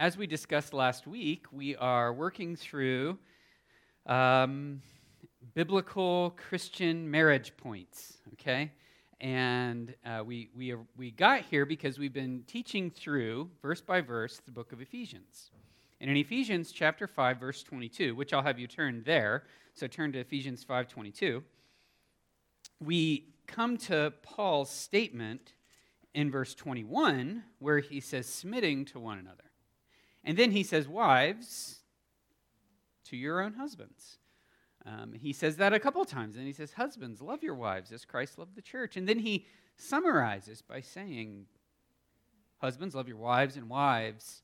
as we discussed last week, we are working through um, biblical Christian marriage points, okay? And uh, we, we, we got here because we've been teaching through, verse by verse, the book of Ephesians. And in Ephesians chapter 5, verse 22, which I'll have you turn there, so turn to Ephesians 5.22, we come to Paul's statement in verse 21 where he says, submitting to one another. And then he says, Wives, to your own husbands. Um, he says that a couple times. And he says, Husbands, love your wives as Christ loved the church. And then he summarizes by saying, Husbands, love your wives, and wives,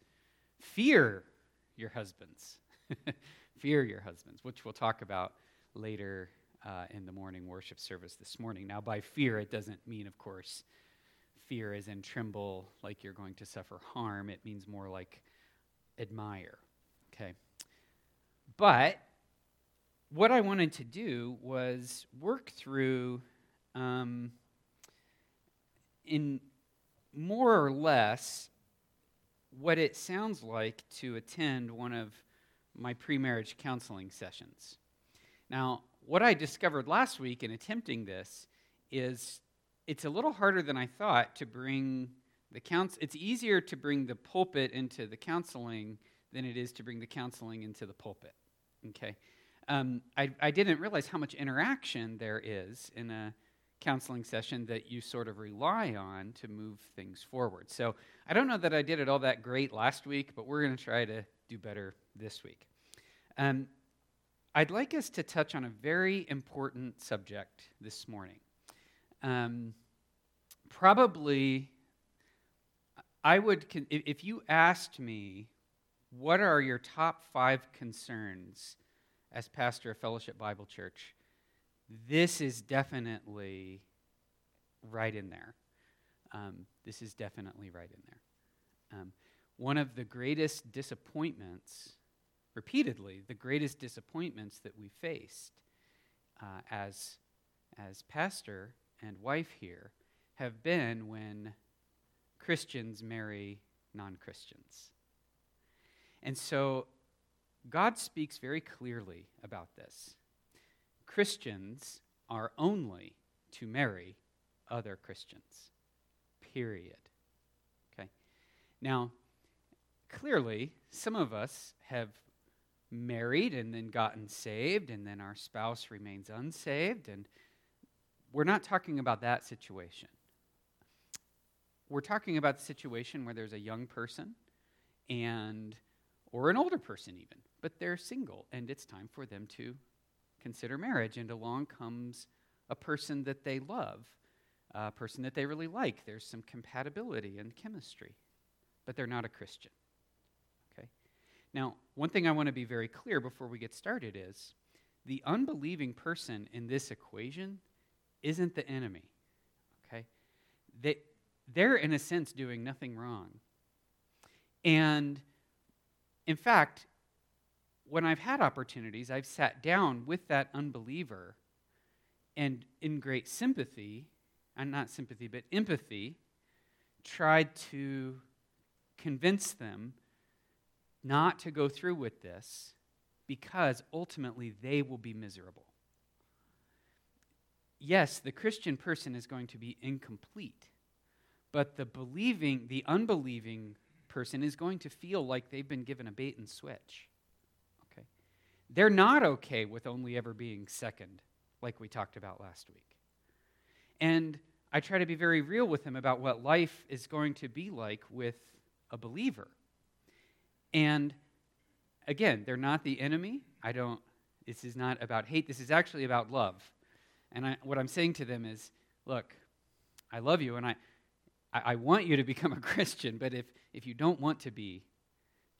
fear your husbands. fear your husbands, which we'll talk about later uh, in the morning worship service this morning. Now, by fear, it doesn't mean, of course, fear as in tremble like you're going to suffer harm. It means more like admire. Okay? But what I wanted to do was work through, um, in more or less, what it sounds like to attend one of my pre marriage counseling sessions. Now, what I discovered last week in attempting this is it's a little harder than I thought to bring the counsel, it's easier to bring the pulpit into the counseling than it is to bring the counseling into the pulpit. Okay? Um, I, I didn't realize how much interaction there is in a counseling session that you sort of rely on to move things forward. So I don't know that I did it all that great last week, but we're going to try to do better this week. Um, I'd like us to touch on a very important subject this morning. Um, probably I would, if you asked me, what are your top five concerns as pastor of Fellowship Bible Church? This is definitely right in there. Um, this is definitely right in there. Um, one of the greatest disappointments, repeatedly, the greatest disappointments that we faced uh, as, as pastor and wife here have been when Christians marry non Christians. And so God speaks very clearly about this. Christians are only to marry other Christians. Period. Okay? Now, clearly, some of us have married and then gotten saved, and then our spouse remains unsaved, and we're not talking about that situation we're talking about the situation where there's a young person and or an older person even but they're single and it's time for them to consider marriage and along comes a person that they love a person that they really like. There's some compatibility and chemistry but they're not a christian okay? Now one thing i want to be very clear before we get started is the unbelieving person in this equation isn't the enemy okay? They, they're, in a sense, doing nothing wrong. And in fact, when I've had opportunities, I've sat down with that unbeliever and, in great sympathy, and not sympathy, but empathy, tried to convince them not to go through with this because ultimately they will be miserable. Yes, the Christian person is going to be incomplete but the believing, the unbelieving person is going to feel like they've been given a bait and switch. Okay? They're not okay with only ever being second, like we talked about last week. And I try to be very real with them about what life is going to be like with a believer. And again, they're not the enemy. I don't, this is not about hate. This is actually about love. And I, what I'm saying to them is look, I love you, and I, I, I want you to become a Christian, but if, if you don't want to be,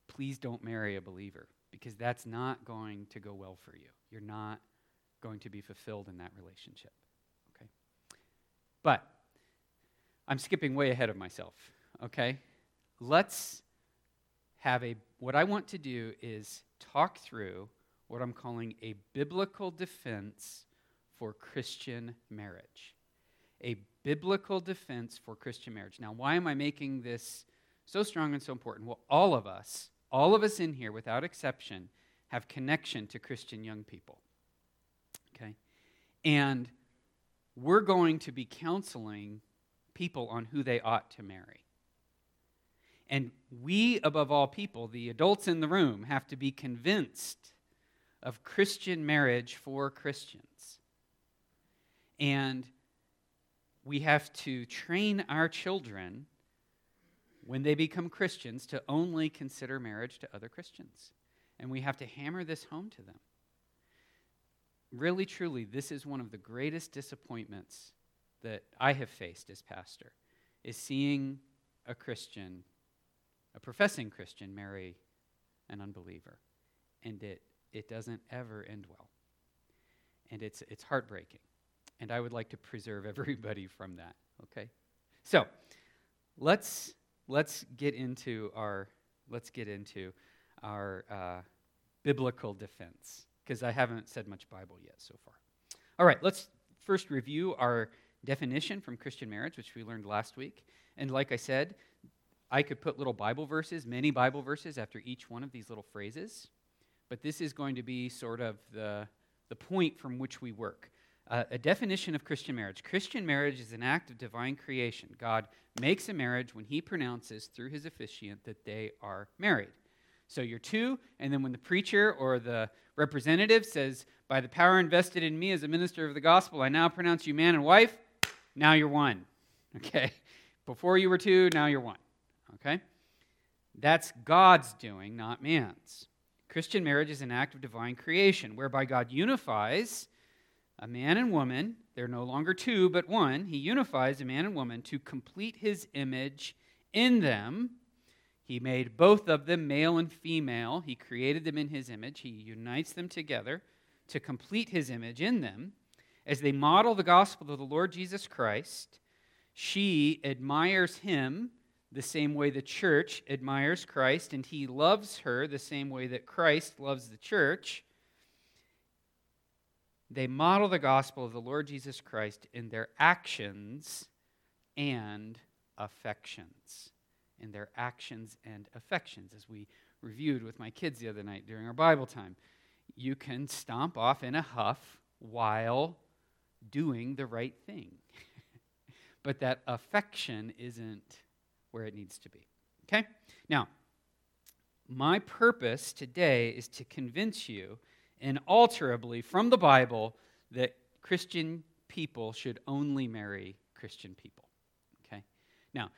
please don't marry a believer because that's not going to go well for you. You're not going to be fulfilled in that relationship. Okay? But I'm skipping way ahead of myself. Okay? Let's have a what I want to do is talk through what I'm calling a biblical defense for Christian marriage. A biblical defense for Christian marriage. Now, why am I making this so strong and so important. Well, all of us, all of us in here, without exception, have connection to Christian young people. Okay? And we're going to be counseling people on who they ought to marry. And we, above all people, the adults in the room, have to be convinced of Christian marriage for Christians. And we have to train our children when they become Christians to only consider marriage to other Christians. And we have to hammer this home to them. Really, truly, this is one of the greatest disappointments that I have faced as pastor, is seeing a Christian, a professing Christian, marry an unbeliever. And it, it doesn't ever end well. And it's, it's heartbreaking. And I would like to preserve everybody from that, okay? So, let's, let's get into our, let's get into our uh, biblical defense, because I haven't said much Bible yet so far. All right, let's first review our definition from Christian marriage, which we learned last week. And like I said, I could put little Bible verses, many Bible verses, after each one of these little phrases, but this is going to be sort of the, the point from which we work. Uh, a definition of Christian marriage Christian marriage is an act of divine creation. God makes a marriage when he pronounces through his officiant that they are married. So you're two, and then when the preacher or the representative says, By the power invested in me as a minister of the gospel, I now pronounce you man and wife, now you're one. Okay? Before you were two, now you're one. Okay? That's God's doing, not man's. Christian marriage is an act of divine creation whereby God unifies a man and woman. They're no longer two, but one. He unifies a man and woman to complete his image in them he made both of them male and female. He created them in his image. He unites them together to complete his image in them. As they model the gospel of the Lord Jesus Christ, she admires him the same way the church admires Christ, and he loves her the same way that Christ loves the church. They model the gospel of the Lord Jesus Christ in their actions and affections in their actions and affections, as we reviewed with my kids the other night during our Bible time. You can stomp off in a huff while doing the right thing. but that affection isn't where it needs to be. Okay? Now, my purpose today is to convince you inalterably from the Bible that Christian people should only marry Christian people. Okay? Now,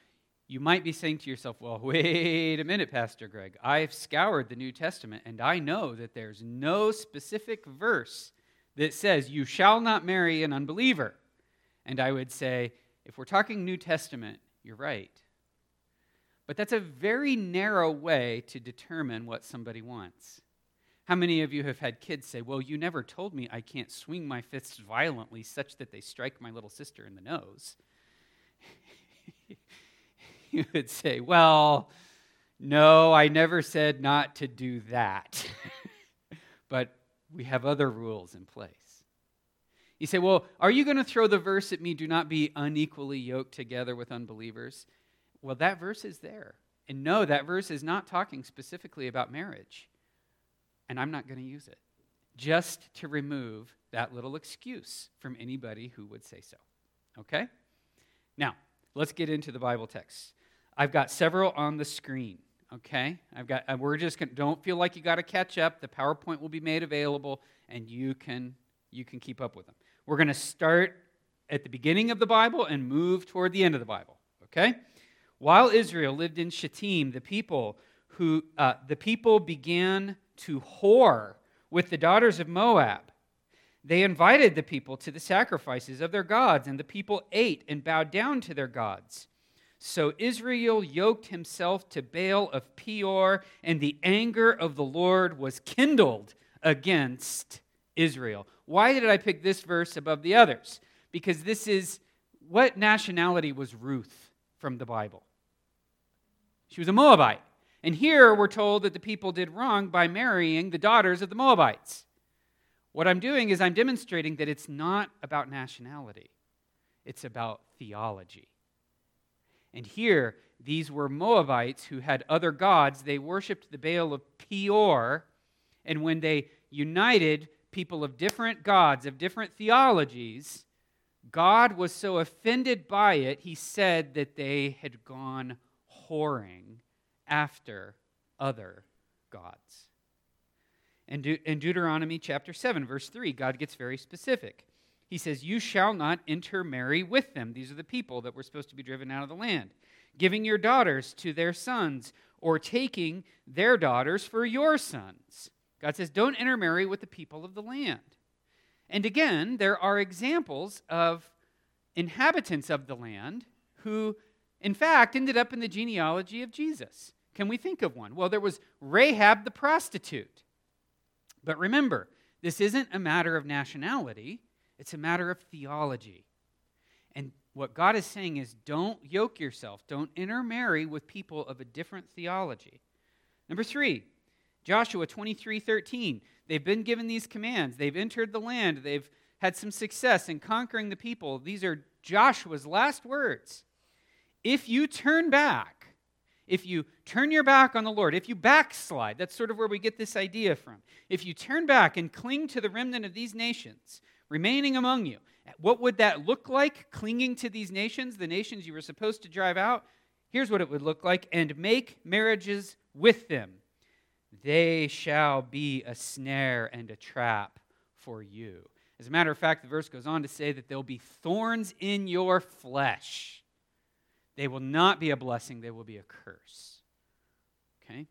you might be saying to yourself, well, wait a minute, Pastor Greg. I've scoured the New Testament and I know that there's no specific verse that says, you shall not marry an unbeliever. And I would say, if we're talking New Testament, you're right. But that's a very narrow way to determine what somebody wants. How many of you have had kids say, Well, you never told me I can't swing my fists violently such that they strike my little sister in the nose? you would say, Well, no, I never said not to do that. but we have other rules in place. You say, Well, are you going to throw the verse at me, do not be unequally yoked together with unbelievers? Well, that verse is there. And no, that verse is not talking specifically about marriage. And I'm not going to use it. Just to remove that little excuse from anybody who would say so. Okay? Now, let's get into the Bible text. I've got several on the screen. Okay, I've got. We're just gonna, don't feel like you got to catch up. The PowerPoint will be made available, and you can you can keep up with them. We're going to start at the beginning of the Bible and move toward the end of the Bible. Okay, while Israel lived in Shittim, the people who uh, the people began to whore with the daughters of Moab. They invited the people to the sacrifices of their gods, and the people ate and bowed down to their gods. So Israel yoked himself to Baal of Peor, and the anger of the Lord was kindled against Israel. Why did I pick this verse above the others? Because this is what nationality was Ruth from the Bible? She was a Moabite. And here we're told that the people did wrong by marrying the daughters of the Moabites. What I'm doing is I'm demonstrating that it's not about nationality, it's about theology. And here, these were Moabites who had other gods. They worshiped the Baal of Peor. And when they united people of different gods, of different theologies, God was so offended by it, he said that they had gone whoring after other gods. In, De- in Deuteronomy chapter 7, verse 3, God gets very specific. He says, You shall not intermarry with them. These are the people that were supposed to be driven out of the land. Giving your daughters to their sons, or taking their daughters for your sons. God says, Don't intermarry with the people of the land. And again, there are examples of inhabitants of the land who, in fact, ended up in the genealogy of Jesus. Can we think of one? Well, there was Rahab the prostitute. But remember, this isn't a matter of nationality, it's a matter of theology. And what God is saying is don't yoke yourself, don't intermarry with people of a different theology. Number three, Joshua 23 13. They've been given these commands, they've entered the land, they've had some success in conquering the people. These are Joshua's last words. If you turn back, if you turn your back on the Lord, if you backslide, that's sort of where we get this idea from. If you turn back and cling to the remnant of these nations remaining among you, what would that look like, clinging to these nations, the nations you were supposed to drive out? Here's what it would look like and make marriages with them. They shall be a snare and a trap for you. As a matter of fact, the verse goes on to say that there'll be thorns in your flesh. They will not be a blessing, they will be a curse. Okay?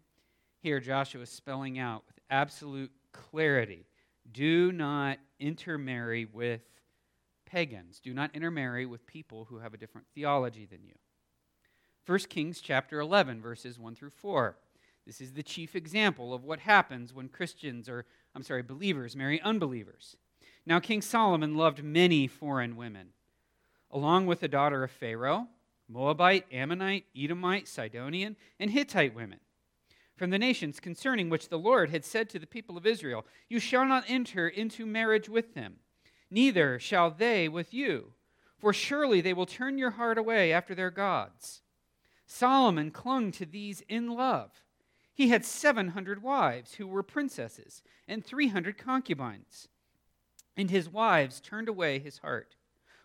Here, Joshua is spelling out with absolute clarity do not intermarry with pagans. Do not intermarry with people who have a different theology than you. 1 Kings chapter 11, verses 1 through 4. This is the chief example of what happens when Christians or, I'm sorry, believers marry unbelievers. Now, King Solomon loved many foreign women, along with the daughter of Pharaoh Moabite, Ammonite, Edomite, Sidonian, and Hittite women from the nations concerning which the Lord had said to the people of Israel, You shall not enter into marriage with them, neither shall they with you, for surely they will turn your heart away after their gods. Solomon clung to these in love. He had 700 wives who were princesses and 300 concubines. And his wives turned away his heart.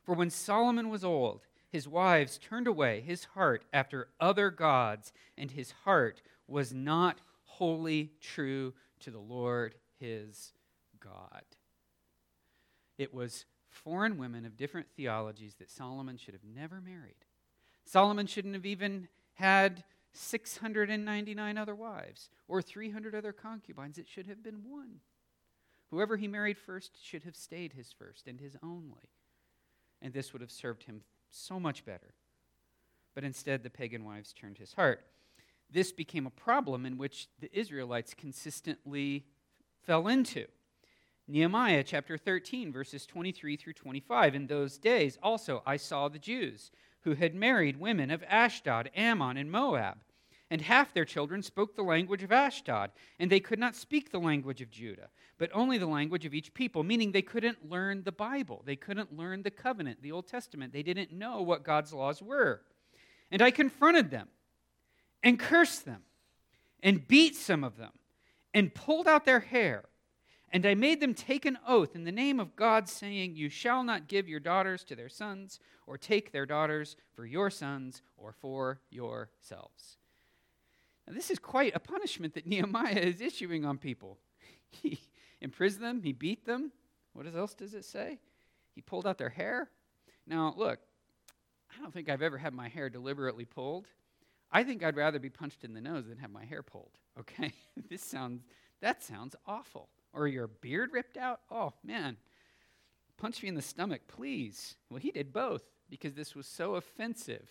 For when Solomon was old, his wives turned away his heart after other gods, and his heart was not wholly true to the Lord his God. It was foreign women of different theologies that Solomon should have never married. Solomon shouldn't have even had 699 other wives or 300 other concubines. It should have been one. Whoever he married first should have stayed his first and his only. And this would have served him so much better. But instead, the pagan wives turned his heart. This became a problem in which the Israelites consistently fell into. Nehemiah chapter 13, verses 23 through 25. In those days also I saw the Jews who had married women of Ashdod, Ammon, and Moab and half their children spoke the language of Ashdod, and they could not speak the language of Judah, but only the language of each people, meaning they couldn't learn the Bible. They couldn't learn the covenant, the Old Testament. They didn't know what God's laws were. And I confronted them and cursed them and beat some of them and pulled out their hair. And I made them take an oath in the name of God, saying, You shall not give your daughters to their sons, or take their daughters for your sons, or for yourselves. Now, this is quite a punishment that Nehemiah is issuing on people. He imprisoned them, he beat them. What else does it say? He pulled out their hair. Now, look, I don't think I've ever had my hair deliberately pulled. I think I'd rather be punched in the nose than have my hair pulled. Okay? this sounds that sounds awful. Or your beard ripped out? Oh, man. Punch me in the stomach, please. Well, he did both because this was so offensive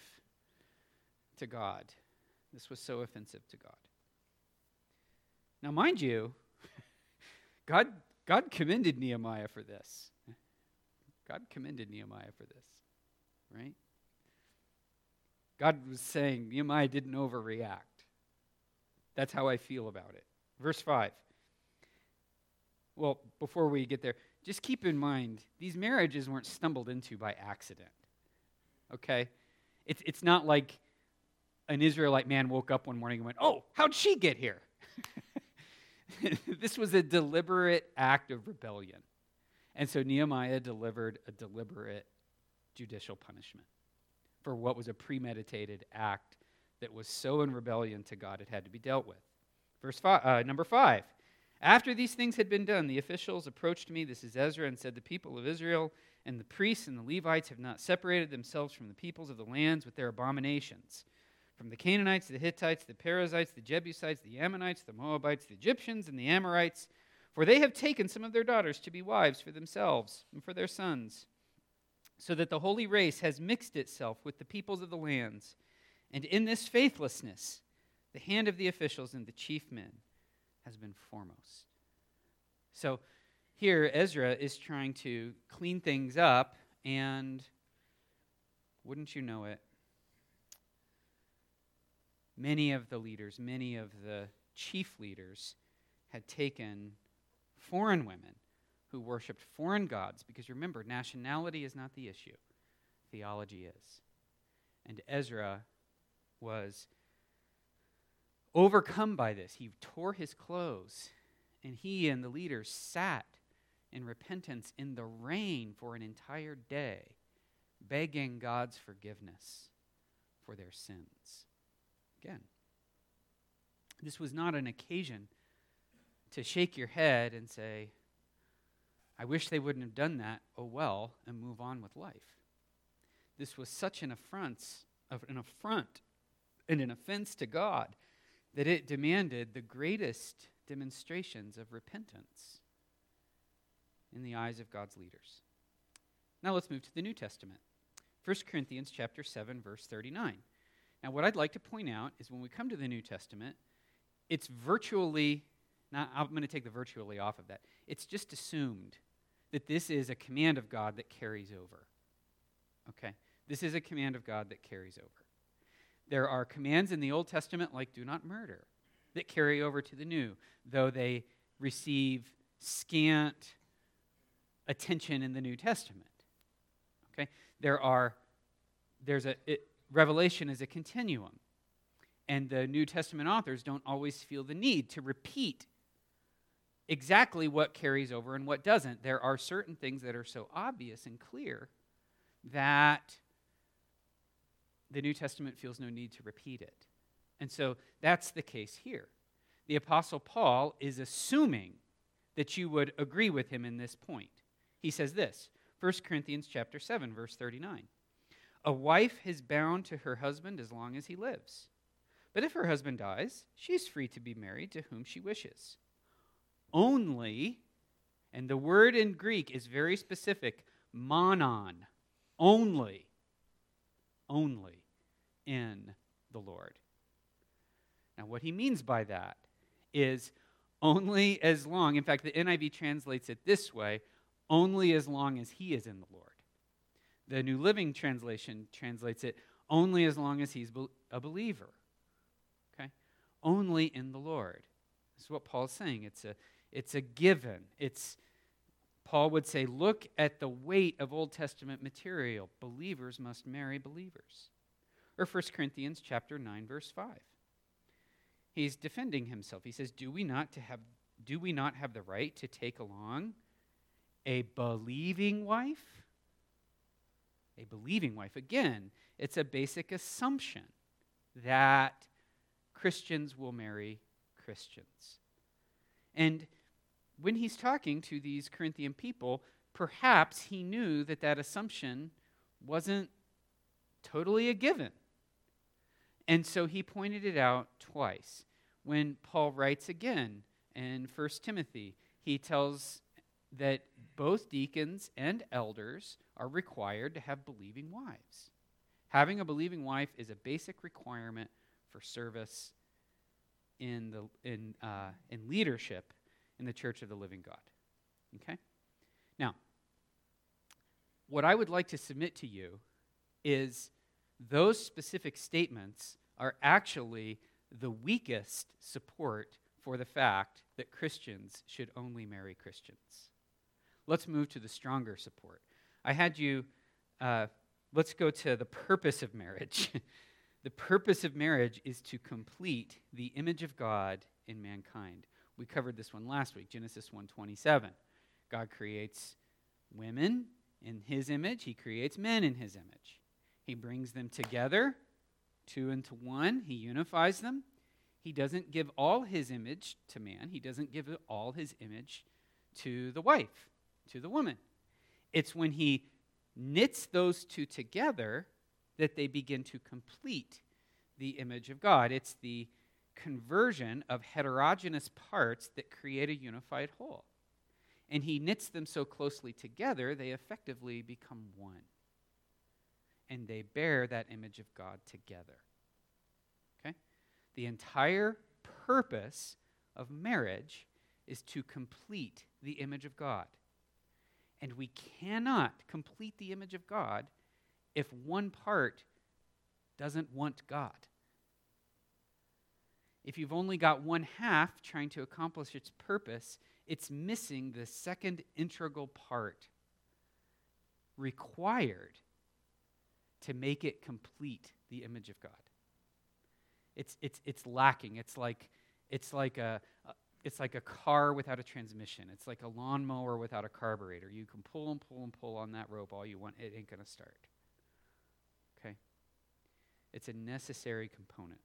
to God. This was so offensive to God. Now, mind you, God, God commended Nehemiah for this. God commended Nehemiah for this, right? God was saying Nehemiah didn't overreact. That's how I feel about it. Verse 5. Well, before we get there, just keep in mind these marriages weren't stumbled into by accident. Okay? It's, it's not like an Israelite man woke up one morning and went, Oh, how'd she get here? this was a deliberate act of rebellion. And so Nehemiah delivered a deliberate judicial punishment for what was a premeditated act that was so in rebellion to God it had to be dealt with. Verse five, uh, number five. After these things had been done, the officials approached me, this is Ezra, and said, The people of Israel and the priests and the Levites have not separated themselves from the peoples of the lands with their abominations. From the Canaanites, the Hittites, the Perizzites, the Jebusites, the Ammonites, the Moabites, the Egyptians, and the Amorites, for they have taken some of their daughters to be wives for themselves and for their sons, so that the holy race has mixed itself with the peoples of the lands. And in this faithlessness, the hand of the officials and the chief men has been foremost. So here, Ezra is trying to clean things up, and wouldn't you know it, many of the leaders, many of the chief leaders, had taken foreign women who worshiped foreign gods, because remember, nationality is not the issue, theology is. And Ezra was overcome by this. He tore his clothes, and he and the leaders sat in repentance in the rain for an entire day, begging God's forgiveness for their sins. Again, this was not an occasion to shake your head and say, I wish they wouldn't have done that, oh well, and move on with life. This was such an affront, an affront and an offense to God that it demanded the greatest demonstrations of repentance in the eyes of God's leaders. Now let's move to the New Testament. 1 Corinthians chapter 7 verse 39. Now what I'd like to point out is when we come to the New Testament, it's virtually now I'm going to take the virtually off of that. It's just assumed that this is a command of God that carries over. Okay? This is a command of God that carries over. There are commands in the Old Testament, like do not murder, that carry over to the New, though they receive scant attention in the New Testament. Okay? There are, there's a, it, Revelation is a continuum. And the New Testament authors don't always feel the need to repeat exactly what carries over and what doesn't. There are certain things that are so obvious and clear that the New Testament feels no need to repeat it. And so that's the case here. The Apostle Paul is assuming that you would agree with him in this point. He says this 1 Corinthians chapter 7, verse 39. A wife is bound to her husband as long as he lives. But if her husband dies, she's free to be married to whom she wishes. Only, and the word in Greek is very specific, monon, only, only in the Lord. Now, what he means by that is only as long, in fact, the NIV translates it this way only as long as he is in the Lord. The New Living Translation translates it only as long as he's a believer. Okay? Only in the Lord. This is what Paul's saying. It's a, it's a given. It's Paul would say, look at the weight of Old Testament material. Believers must marry believers. Or 1 Corinthians chapter 9 verse 5. He's defending himself. He says, "Do we not to have do we not have the right to take along a believing wife?" A believing wife. Again, it's a basic assumption that Christians will marry Christians. And when he's talking to these Corinthian people, perhaps he knew that that assumption wasn't totally a given. And so he pointed it out twice. When Paul writes again in 1 Timothy, he tells that both deacons and elders are required to have believing wives. Having a believing wife is a basic requirement for service in, the, in, uh, in leadership in the church of the living God. Okay? Now, what I would like to submit to you is those specific statements are actually the weakest support for the fact that Christians should only marry Christians. Let's move to the stronger support. I had you, uh, let's go to the purpose of marriage. The purpose of marriage is to complete the image of God in mankind. We covered this one last week, Genesis 1:27. God creates women in his image, he creates men in his image. He brings them together, two into one, he unifies them. He doesn't give all his image to man, he doesn't give all his image to the wife, to the woman. It's when he knits those two together that they begin to complete the image of God. It's the conversion of heterogeneous parts that create a unified whole. And he knits them so closely together, they effectively become one. And they bear that image of God together. Okay? The entire purpose of marriage is to complete the image of God. And we cannot complete the image of God if one part doesn't want God. If you've only got one half trying to accomplish its purpose, it's missing the second integral part required to make it complete the image of God. It's, it's, it's lacking. It's like, it's like a, it's like a car without a transmission. It's like a lawnmower without a carburetor. You can pull and pull and pull on that rope all you want, it ain't going to start. Okay? It's a necessary component.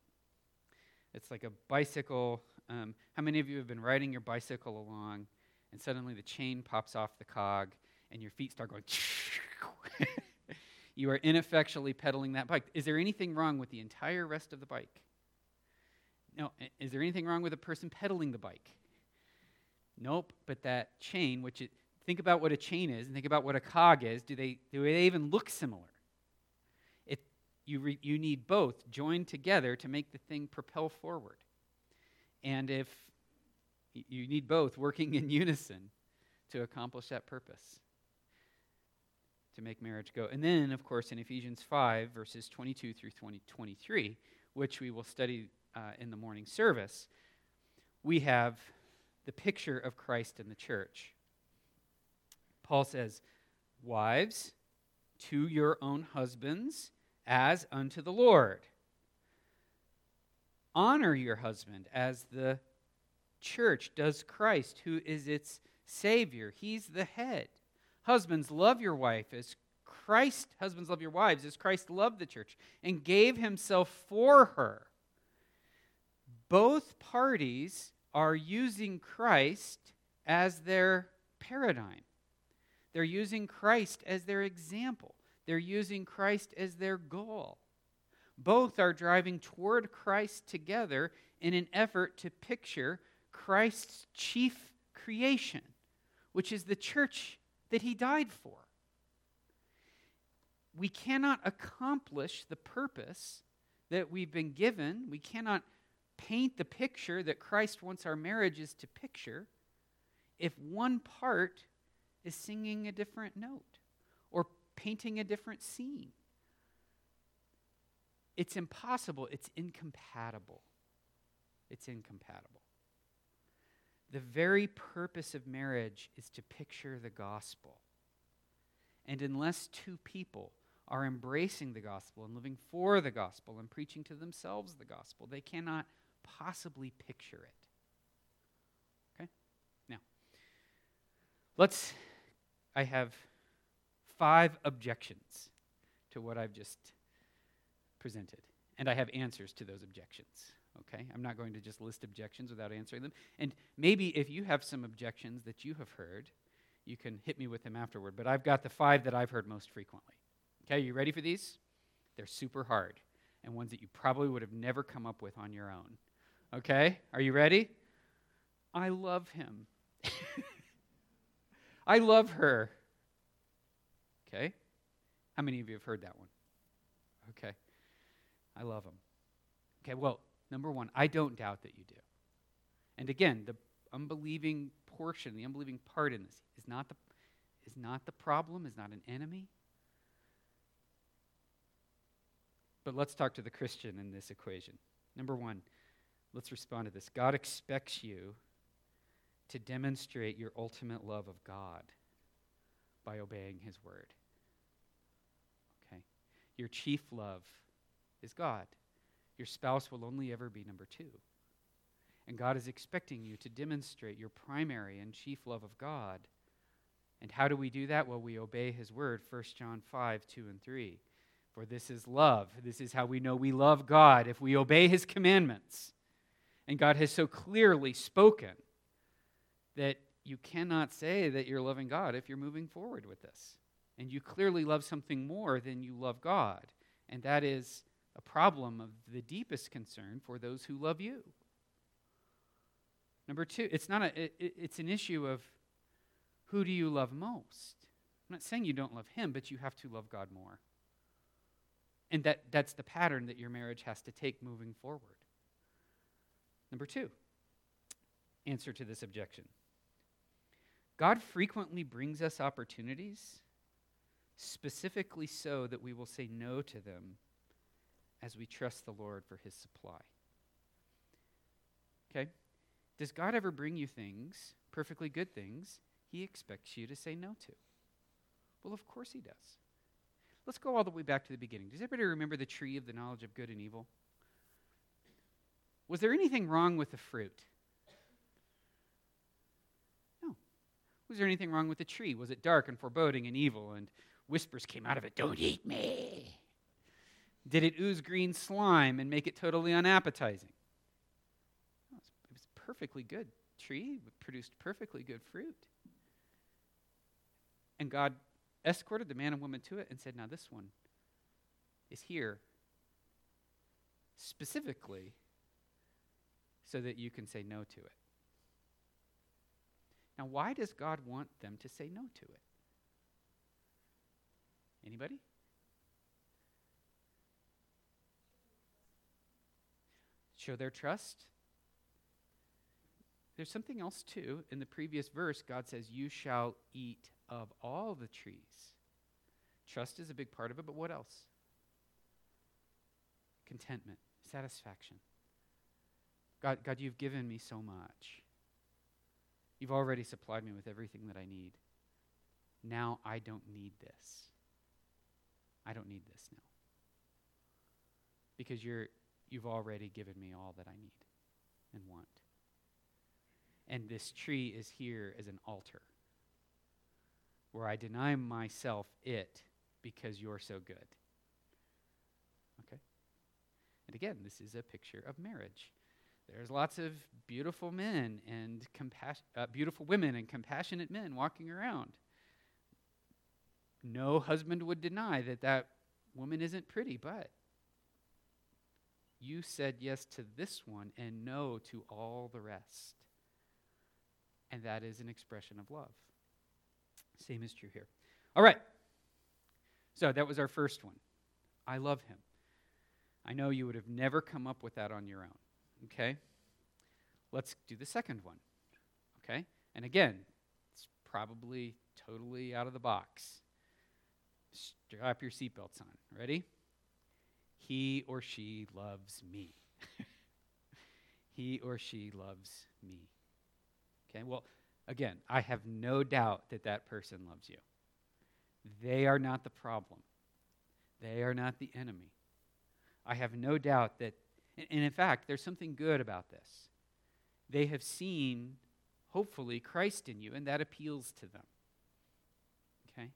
It's like a bicycle. Um, how many of you have been riding your bicycle along and suddenly the chain pops off the cog and your feet start going? you are ineffectually pedaling that bike. Is there anything wrong with the entire rest of the bike? Is there anything wrong with a person pedaling the bike? Nope. But that chain, which it, think about what a chain is and think about what a cog is. Do they, do they even look similar? It, you, re, you need both joined together to make the thing propel forward. And if you need both working in unison to accomplish that purpose, to make marriage go. And then, of course, in Ephesians 5, verses 22 through 20, 23, which we will study uh, in the morning service, we have the picture of Christ in the church. Paul says, Wives, to your own husbands as unto the Lord. Honor your husband as the church does Christ, who is its Savior. He's the head. Husbands, love your wife as Christ, husbands, love your wives as Christ loved the church and gave himself for her both parties are using Christ as their paradigm. They're using Christ as their example. They're using Christ as their goal. Both are driving toward Christ together in an effort to picture Christ's chief creation, which is the church that he died for. We cannot accomplish the purpose that we've been given. We cannot paint the picture that Christ wants our marriages to picture if one part is singing a different note or painting a different scene. It's impossible, it's incompatible. It's incompatible. The very purpose of marriage is to picture the gospel. And unless two people are embracing the gospel and living for the gospel and preaching to themselves the gospel, they cannot possibly picture it. Okay? Now, let's, I have five objections to what I've just presented, and I have answers to those objections. Okay? I'm not going to just list objections without answering them. And maybe if you have some objections that you have heard, you can hit me with them afterward. But I've got the five that I've heard most frequently. Okay, you ready for these? They're super hard and ones that you probably would have never come up with on your own. Okay? Are you ready? I love him. I love her. Okay? How many of you have heard that one? Okay. I love him. Okay, well, number one, I don't doubt that you do. And again, the unbelieving portion, the unbelieving part in this is not the, is not the problem, is not an enemy. But let's talk to the Christian in this equation. Number one, Let's respond to this. God expects you to demonstrate your ultimate love of God by obeying His word. Okay? Your chief love is God. Your spouse will only ever be number two. And God is expecting you to demonstrate your primary and chief love of God. And how do we do that? Well, we obey His word, 1 John 5, 2 and 3. For this is love. This is how we know we love God, if we obey His commandments. And God has so clearly spoken that you cannot say that you're loving God if you're moving forward with this. And you clearly love something more than you love God. And that is a problem of the deepest concern for those who love you. Number two, it's not a, it, it's an issue of who do you love most? I'm not saying you don't love him, but you have to love God more. And that, that's the pattern that your marriage has to take moving forward. Number two, answer to this objection God frequently brings us opportunities, specifically so that we will say no to them as we trust the Lord for his supply. Okay? Does God ever bring you things, perfectly good things, he expects you to say no to? Well, of course he does. Let's go all the way back to the beginning. Does everybody remember the tree of the knowledge of good and evil? Was there anything wrong with the fruit? No. Was there anything wrong with the tree? Was it dark and foreboding and evil, and whispers came out of it, Don't eat me? Did it ooze green slime and make it totally unappetizing? it was a perfectly good tree, it produced perfectly good fruit. And God escorted the man and woman to it and said, Now this one is here specifically so that you can say no to it. Now, why does God want them to say no to it? Anybody? Show their trust. There's something else too. In the previous verse, God says, You shall eat of all the trees. Trust is a big part of it, but what else? Contentment, satisfaction. God, God, you've given me so much. You've already supplied me with everything that I need. Now I don't need this. I don't need this now. Because you're, you've already given me all that I need and want. And this tree is here as an altar where I deny myself it because you're so good. Okay? And again, this is a picture of marriage. There's lots of beautiful men and compas- uh, beautiful women and compassionate men walking around. No husband would deny that that woman isn't pretty, but you said yes to this one and no to all the rest. And that is an expression of love. Same is true here. All right. So that was our first one. I love him. I know you would have never come up with that on your own. Okay? Let's do the second one. Okay? And again, it's probably totally out of the box. Strap your seatbelts on. Ready? He or she loves me. he or she loves me. Okay? Well, again, I have no doubt that that person loves you. They are not the problem, they are not the enemy. I have no doubt that and in fact, there's something good about this. They have seen, hopefully, Christ in you, and that appeals to them. Okay?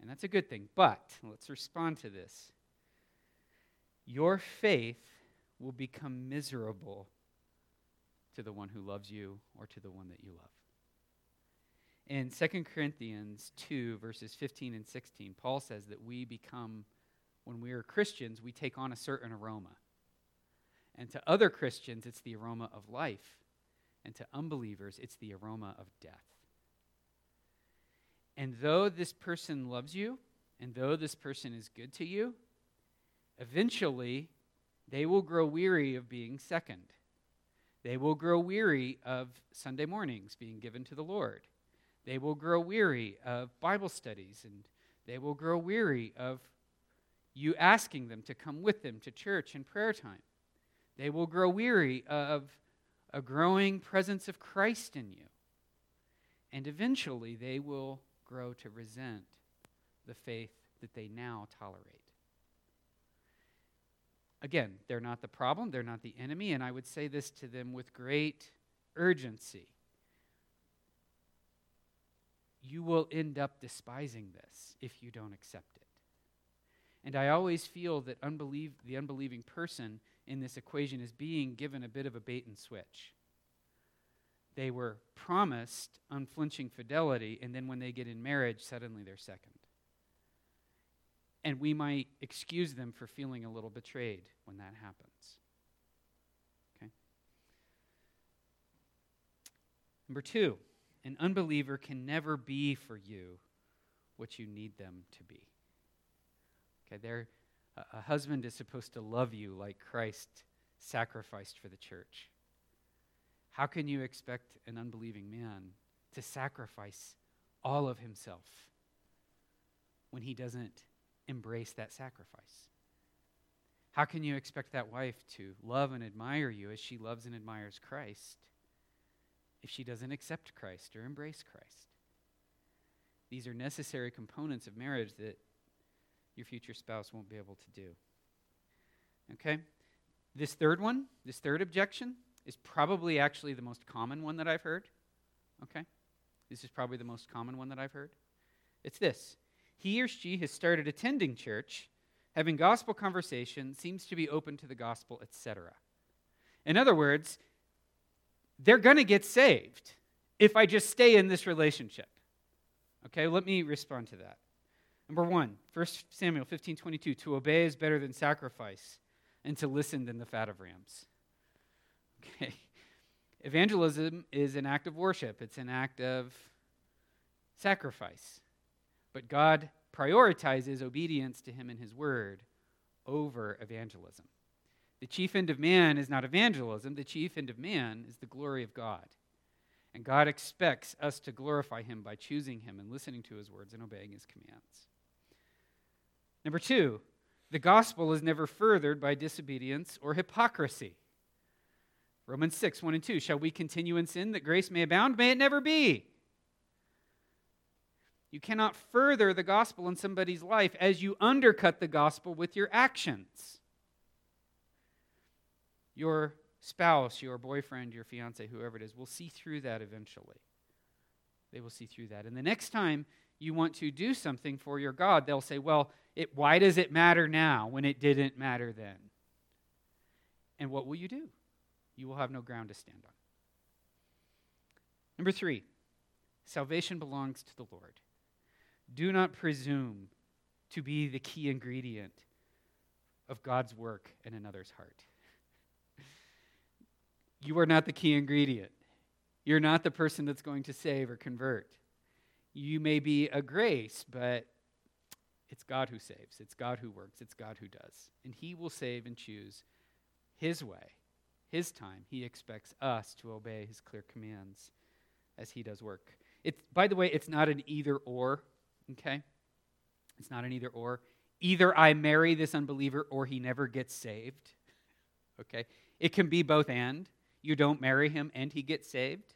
And that's a good thing. But let's respond to this. Your faith will become miserable to the one who loves you or to the one that you love. In 2 Corinthians 2, verses 15 and 16, Paul says that we become, when we are Christians, we take on a certain aroma. And to other Christians, it's the aroma of life. And to unbelievers, it's the aroma of death. And though this person loves you, and though this person is good to you, eventually they will grow weary of being second. They will grow weary of Sunday mornings being given to the Lord. They will grow weary of Bible studies, and they will grow weary of you asking them to come with them to church and prayer time. They will grow weary of a growing presence of Christ in you. And eventually they will grow to resent the faith that they now tolerate. Again, they're not the problem, they're not the enemy, and I would say this to them with great urgency. You will end up despising this if you don't accept it. And I always feel that the unbelieving person in this equation is being given a bit of a bait and switch. They were promised unflinching fidelity, and then when they get in marriage, suddenly they're second. And we might excuse them for feeling a little betrayed when that happens. Okay? Number two, an unbeliever can never be for you what you need them to be. Okay, they're, a, husband is supposed to love you like Christ sacrificed for the church. How can you expect an unbelieving man to sacrifice all of himself when he doesn't embrace that sacrifice? How can you expect that wife to love and admire you as she loves and admires Christ if she doesn't accept Christ or embrace Christ? These are necessary components of marriage that your future spouse won't be able to do. Okay? This third one, this third objection, is probably actually the most common one that I've heard. Okay? This is probably the most common one that I've heard. It's this He or she has started attending church, having gospel conversation, seems to be open to the gospel, etc. In other words, they're going to get saved if I just stay in this relationship. Okay, let me respond to that. Number one, 1 Samuel 15 22, to obey is better than sacrifice, and to listen than the fat of rams. Okay. Evangelism is an act of worship, it's an act of sacrifice. But God prioritizes obedience to Him and His Word over evangelism. The chief end of man is not evangelism, the chief end of man is the glory of God. And God expects us to glorify Him by choosing Him and listening to His words and obeying His commands. Number two, the gospel is never furthered by disobedience or hypocrisy. Romans 6, 1 and 2. Shall we continue in sin that grace may abound? May it never be. You cannot further the gospel in somebody's life as you undercut the gospel with your actions. Your spouse, your boyfriend, your fiance, whoever it is, will see through that eventually. They will see through that. And the next time you want to do something for your God, they'll say, Well, it, why does it matter now when it didn't matter then? And what will you do? you will have no ground to stand on. Number three, salvation belongs to the Lord. Do not presume to be the key ingredient of God's work in another's heart. You are not the key ingredient. You're not the person that's going to save or convert. You may be a grace, but it's God who saves. It's God who works. It's God who does. And He will save and choose His way his time, he expects us to obey his clear commands as he does work. It's, by the way, it's not an either or, okay? It's not an either or. Either I marry this unbeliever or he never gets saved, okay? It can be both and. You don't marry him and he gets saved,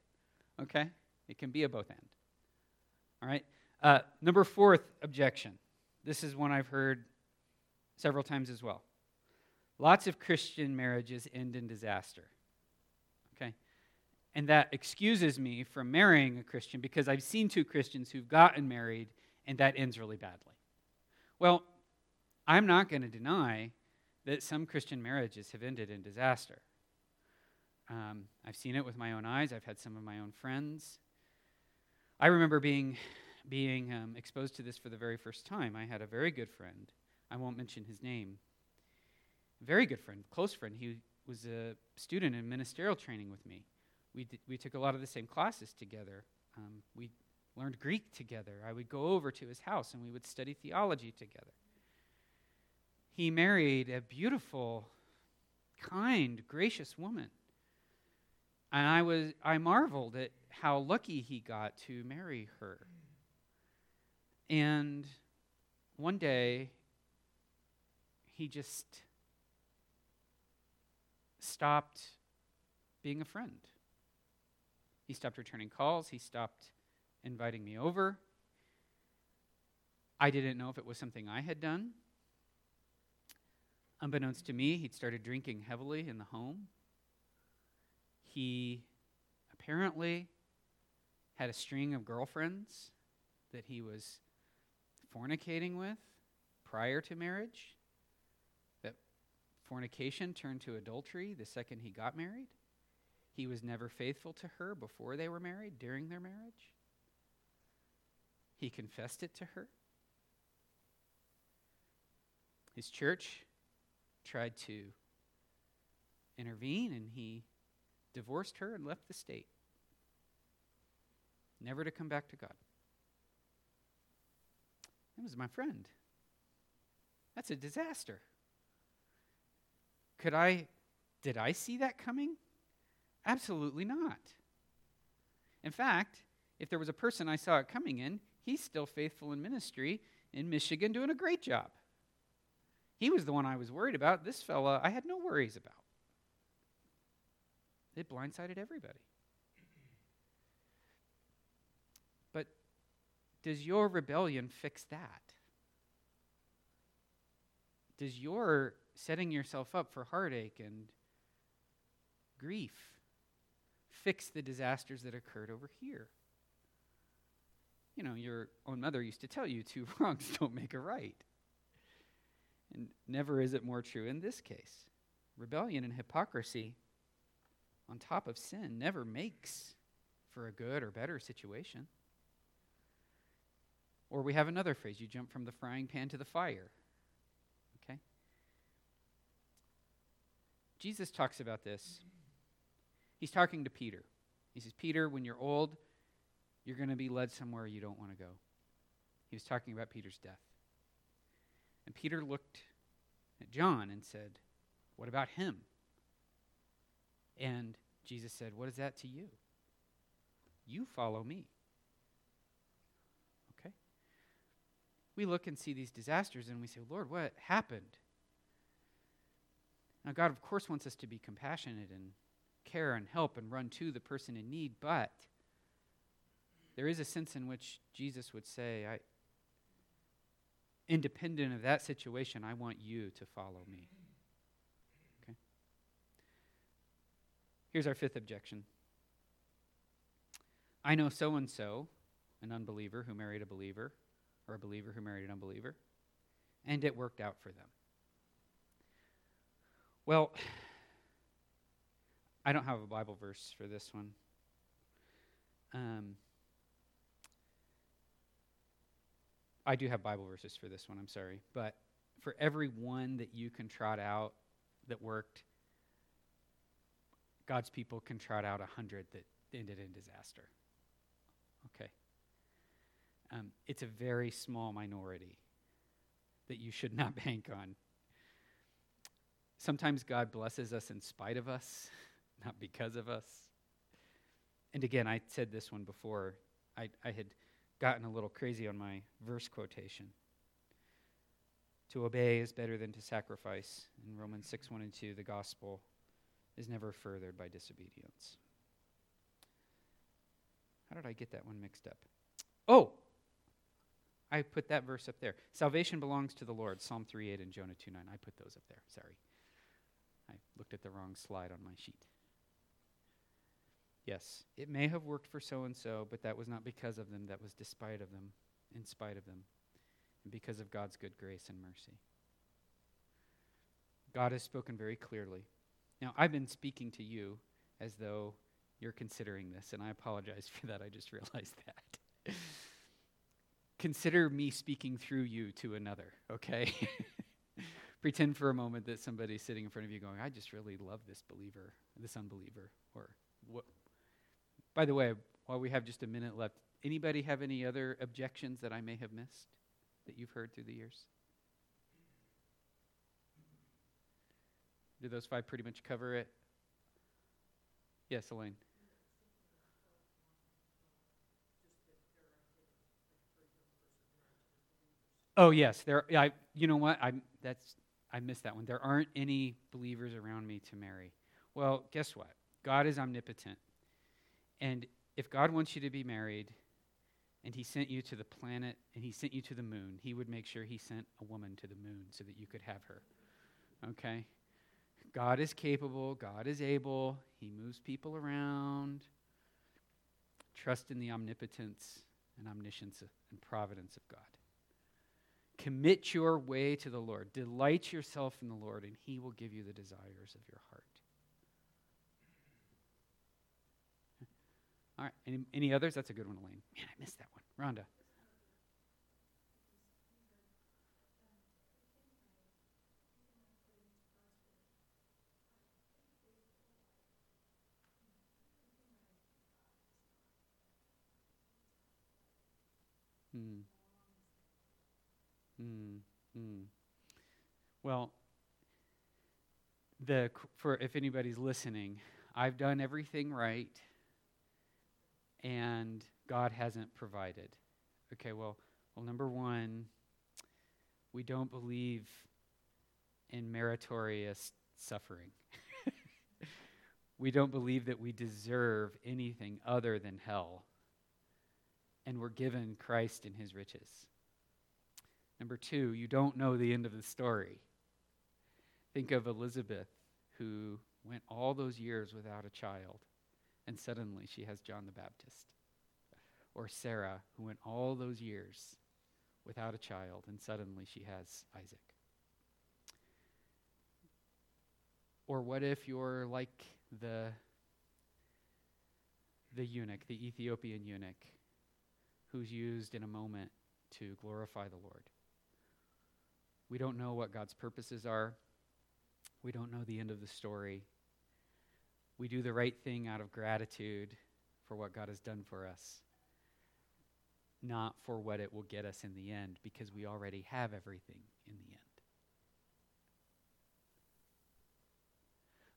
okay? It can be a both and. All right? Uh, number fourth objection. This is one I've heard several times as well. Lots of Christian marriages end in disaster. Okay? And that excuses me from marrying a Christian because I've seen two Christians who've gotten married and that ends really badly. Well, I'm not going to deny that some Christian marriages have ended in disaster. Um, I've seen it with my own eyes. I've had some of my own friends. I remember being, being um, exposed to this for the very first time. I had a very good friend. I won't mention his name very good friend, close friend. He was a student in ministerial training with me. We, we took a lot of the same classes together. Um, we learned Greek together. I would go over to his house and we would study theology together. He married a beautiful, kind, gracious woman. And I was I marveled at how lucky he got to marry her. And one day he just stopped being a friend. He stopped returning calls. He stopped inviting me over. I didn't know if it was something I had done. Unbeknownst to me, he'd started drinking heavily in the home. He apparently had a string of girlfriends that he was fornicating with prior to marriage. That fornication turned to adultery the second he got married. He was never faithful to her before they were married, during their marriage. He confessed it to her. His church tried to intervene, and he divorced her and left the state, never to come back to God. That was my friend. That's a disaster. Could I, did I see that coming? Absolutely not. In fact, if there was a person I saw it coming in, he's still faithful in ministry in Michigan, doing a great job. He was the one I was worried about. This fella, I had no worries about. It blindsided everybody. But does your rebellion fix that? Does your setting yourself up for heartache and grief fix the disasters that occurred over here? You know, your own mother used to tell you two wrongs don't make a right. And never is it more true in this case. Rebellion and hypocrisy on top of sin never makes for a good or better situation. Or we have another phrase you jump from the frying pan to the fire. Okay? Jesus talks about this. He's talking to Peter. He says, Peter, when you're old, you're going to be led somewhere you don't want to go. He was talking about Peter's death. And Peter looked at John and said, What about him? And Jesus said, What is that to you? You follow me. Okay? We look and see these disasters and we say, Lord, what happened? Now, God, of course, wants us to be compassionate and care and help and run to the person in need, but there is a sense in which Jesus would say, I, independent of that situation, I want you to follow me. Here's our fifth objection I know so and so, an unbeliever who married a believer, or a believer who married an unbeliever, and it worked out for them. Well, I don't have a Bible verse for this one. Um, I do have Bible verses for this one, I'm sorry. But for every one that you can trot out that worked, God's people can trot out a hundred that ended in disaster. Okay. Um, it's a very small minority that you should not bank on. Sometimes God blesses us in spite of us, not because of us. And again, I said this one before. I, I had gotten a little crazy on my verse quotation. To obey is better than to sacrifice. In Romans 6 1 and 2, the gospel is never furthered by disobedience. How did I get that one mixed up? Oh, I put that verse up there. Salvation belongs to the Lord, Psalm 3 8 and Jonah 2 9. I put those up there. Sorry. I looked at the wrong slide on my sheet. Yes, it may have worked for so and so, but that was not because of them, that was despite of them, in spite of them, and because of God's good grace and mercy. God has spoken very clearly. Now, I've been speaking to you as though you're considering this, and I apologize for that. I just realized that. Consider me speaking through you to another, okay? Pretend for a moment that somebody's sitting in front of you going, I just really love this believer, this unbeliever, or what, by the way, while we have just a minute left, anybody have any other objections that I may have missed that you've heard through the years? Do those five pretty much cover it? Yes, Elaine. Oh yes, there. I. You know what? I. That's. I missed that one. There aren't any believers around me to marry. Well, guess what? God is omnipotent. And if God wants you to be married and he sent you to the planet and he sent you to the moon, he would make sure he sent a woman to the moon so that you could have her. Okay? God is capable, God is able, He moves people around. Trust in the omnipotence and omniscience and providence of God. Commit your way to the Lord. Delight yourself in the Lord, and He will give you the desires of your heart. All right. Any, any others? That's a good one, Elaine. Man, I missed that one. Rhonda. Hmm. Hmm. Hmm. Well, the for if anybody's listening, I've done everything right and God hasn't provided. Okay, well, well number 1, we don't believe in meritorious suffering. we don't believe that we deserve anything other than hell and we're given Christ in his riches. Number two, you don't know the end of the story. Think of Elizabeth, who went all those years without a child, and suddenly she has John the Baptist. Or Sarah, who went all those years without a child, and suddenly she has Isaac. Or what if you're like the, the eunuch, the Ethiopian eunuch, who's used in a moment to glorify the Lord. We don't know what God's purposes are. We don't know the end of the story. We do the right thing out of gratitude for what God has done for us, not for what it will get us in the end, because we already have everything in the end.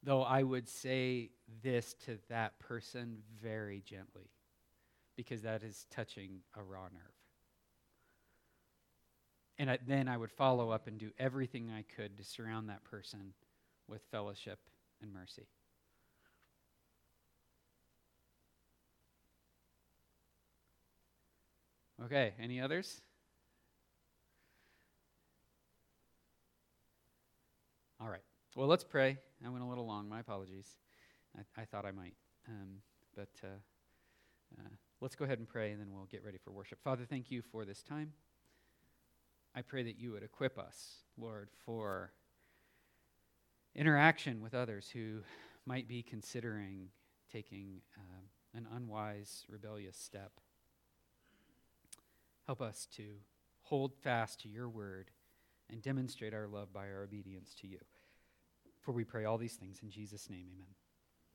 Though I would say this to that person very gently because that is touching a raw nerve. And I, then I would follow up and do everything I could to surround that person with fellowship and mercy. Okay, any others? All right. Well, let's pray. I went a little long. My apologies. I, I thought I might. Um, but uh, uh, Let's go ahead and pray and then we'll get ready for worship. Father, thank you for this time. I pray that you would equip us, Lord, for interaction with others who might be considering taking uh, an unwise, rebellious step. Help us to hold fast to your word and demonstrate our love by our obedience to you. For we pray all these things in Jesus' name, amen.